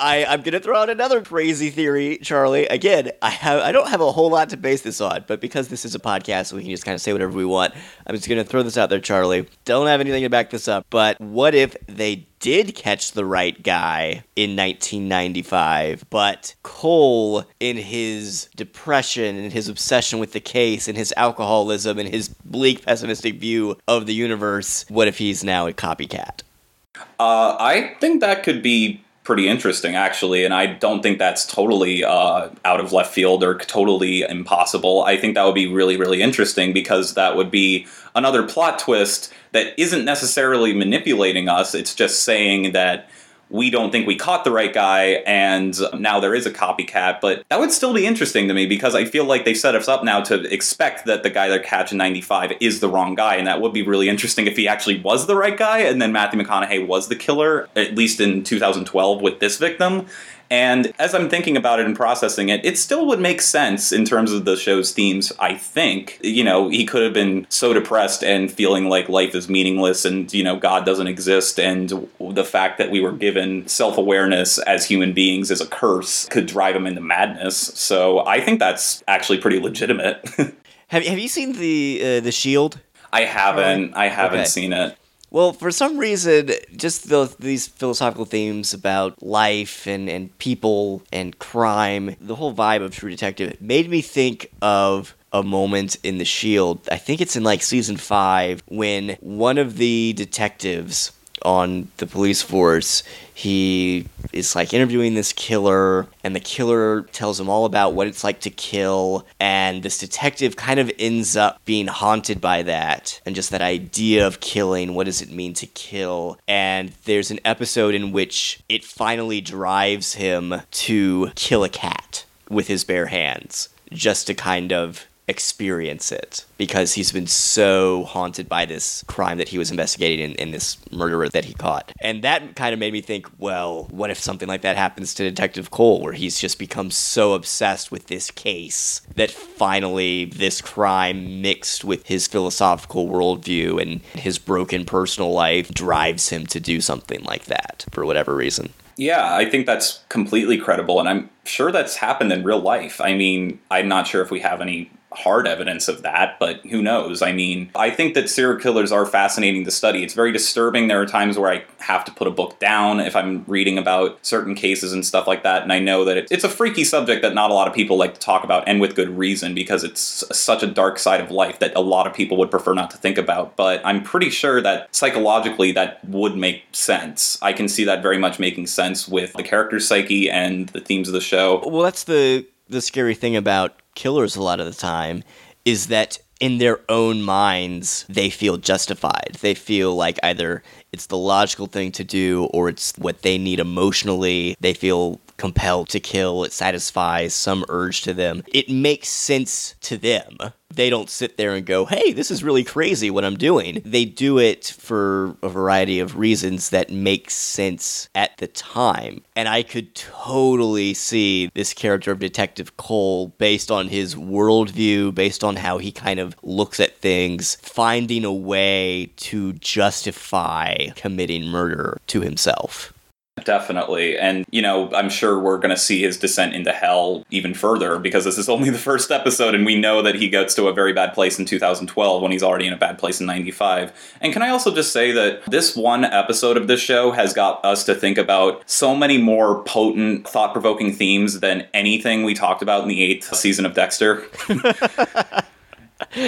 I, I'm gonna throw out another crazy theory, Charlie. Again, I have I don't have a whole lot to base this on, but because this is a podcast, we can just kind of say whatever we want. I'm just gonna throw this out there, Charlie. Don't have anything to back this up, but what if they did catch the right guy in 1995, but Cohle, in his depression and his obsession with the case and his alcoholism and his bleak, pessimistic view of the universe, what if he's now a copycat? Uh, I think that could be pretty interesting, actually, and I don't think that's totally uh, out of left field or totally impossible. I think that would be really, really interesting because that would be another plot twist that isn't necessarily manipulating us. It's just saying that we don't think we caught the right guy and now there is a copycat but that would still be interesting to me because i feel like they set us up now to expect that the guy they're catching 95 is the wrong guy and that would be really interesting if he actually was the right guy and then matthew mcconaughey was the killer at least in 2012 with this victim and as I'm thinking about it and processing it, it still would make sense in terms of the show's themes, I think. You know, he could have been so depressed and feeling like life is meaningless and, you know, God doesn't exist. And the fact that we were given self awareness as human beings as a curse could drive him into madness. So I think that's actually pretty legitimate. Have, have you seen the uh, the Shield? I haven't. I haven't Okay. seen it. Well, for some reason, just the, these philosophical themes about life and, and people and crime, the whole vibe of True Detective made me think of a moment in The Shield. I think it's in like season five when one of the detectives on the police force he is like interviewing this killer and the killer tells him all about what it's like to kill and this detective kind of ends up being haunted by that and just that idea of killing what does it mean to kill? And there's an episode in which it finally drives him to kill a cat with his bare hands just to kind of experience it because he's been so haunted by this crime that he was investigating and, and this murderer that he caught. And that kind of made me think, well, what if something like that happens to Detective Cohle, where he's just become so obsessed with this case that finally this crime mixed with his philosophical worldview and his broken personal life drives him to do something like that for whatever reason. Yeah, I think that's completely credible, and I'm sure that's happened in real life. I mean, I'm not sure if we have any hard evidence of that, but who knows? I mean, I think that serial killers are fascinating to study. It's very disturbing. There are times where I have to put a book down if I'm reading about certain cases and stuff like that, and I know that it's a freaky subject that not a lot of people like to talk about, and with good reason, because it's such a dark side of life that a lot of people would prefer not to think about. But I'm pretty sure that psychologically that would make sense. I can see that very much making sense with the character's psyche and the themes of the show. Well, that's the the scary thing about killers a lot of the time is that in their own minds they feel justified. They feel like either it's the logical thing to do or it's what they need emotionally. They feel compelled to kill. It satisfies some urge to them. It makes sense to them. They don't sit there and go, hey, this is really crazy what I'm doing. They do it for a variety of reasons that make sense at the time. And I could totally see this character of Detective Cohle, based on his worldview, based on how he kind of looks at things, finding a way to justify committing murder to himself. Definitely. And, you know, I'm sure we're going to see his descent into hell even further because this is only the first episode, and we know that he gets to a very bad place in 2012 when he's already in a bad place in 95. And can I also just say that this one episode of this show has got us to think about so many more potent, thought provoking themes than anything we talked about in the eighth season of Dexter.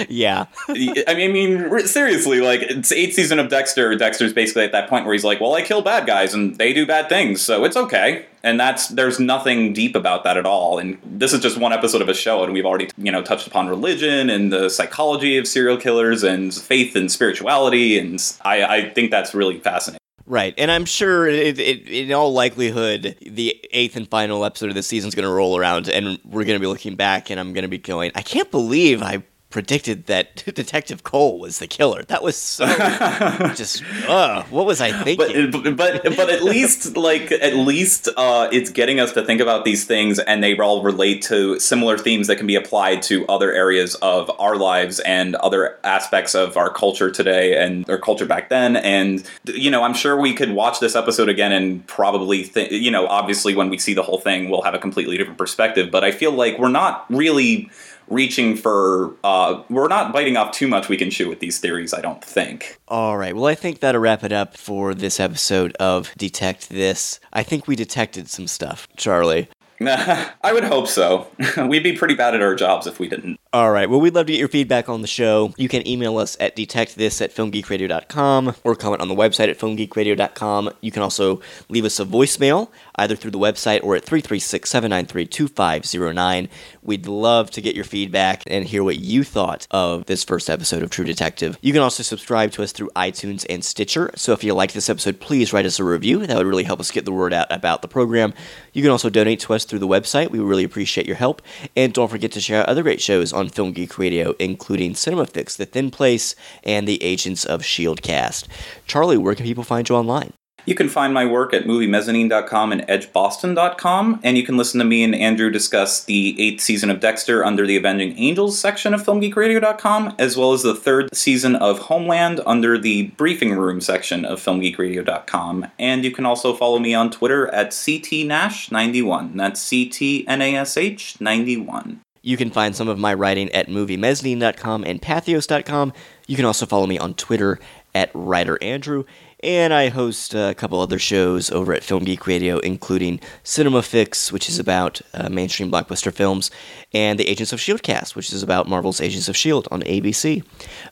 yeah. I mean, I mean, seriously, like it's eighth season of Dexter. Dexter's basically at that point where he's like, "Well, I kill bad guys and they do bad things, so it's okay." And that's there's nothing deep about that at all. And this is just one episode of a show, and we've already you know touched upon religion and the psychology of serial killers and faith and spirituality, and I, I think that's really fascinating. Right, and I'm sure it, it, in all likelihood, the eighth and final episode of the season is going to roll around, and we're going to be looking back, and I'm going to be going, I can't believe I predicted that Detective Cohle was the killer. That was so just uh, what was I thinking? But but but at least like at least uh, it's getting us to think about these things, and they all relate to similar themes that can be applied to other areas of our lives and other aspects of our culture today and our culture back then. And you know, I'm sure we could watch this episode again and probably th- you know, obviously when we see the whole thing, we'll have a completely different perspective. But I feel like we're not really reaching for uh, we're not biting off too much we can chew with these theories i don't think all right well i think that'll wrap it up for this episode of detect this i think we detected some stuff charlie I would hope so. We'd be pretty bad at our jobs if we didn't. All right. Well, we'd love to get your feedback on the show. You can email us at detectthis at filmgeekradio.com or comment on the website at filmgeekradio.com. You can also leave us a voicemail either through the website or at 336 793 2509. We'd love to get your feedback and hear what you thought of this first episode of True Detective. You can also subscribe to us through iTunes and Stitcher. So if you like this episode, please write us a review. That would really help us get the word out about the program. You can also donate to us through the website. We really appreciate your help. And don't forget to share other great shows on Film Geek Radio, including Cinema Fix, The Thin Place, and the Agents of S.H.I.E.L.D. cast. Charlie, where can people find you online? You can find my work at moviemezzanine.com and edgeboston.com, and you can listen to me and Andrew discuss the eighth season of Dexter under the Avenging Angels section of filmgeekradio.com, as well as the third season of Homeland under the Briefing Room section of filmgeekradio.com. And you can also follow me on Twitter at CTNash91. That's C T N A S H 91. You can find some of my writing at moviemezzanine.com and patheos.com. You can also follow me on Twitter at Writer Andrew and I host a couple other shows over at Film Geek Radio, including Cinema Fix, which is about uh, mainstream blockbuster films, and the Agents of S.H.I.E.L.D. cast, which is about Marvel's Agents of S.H.I.E.L.D. on ABC.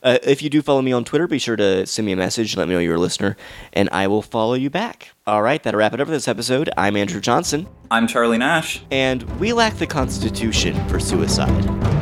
Uh, if you do follow me on Twitter, be sure to send me a message, let me know you're a listener, and I will follow you back. All right, that'll wrap it up for this episode. I'm Andrew Johnson. I'm Charlie Nash. And we lack the constitution for suicide.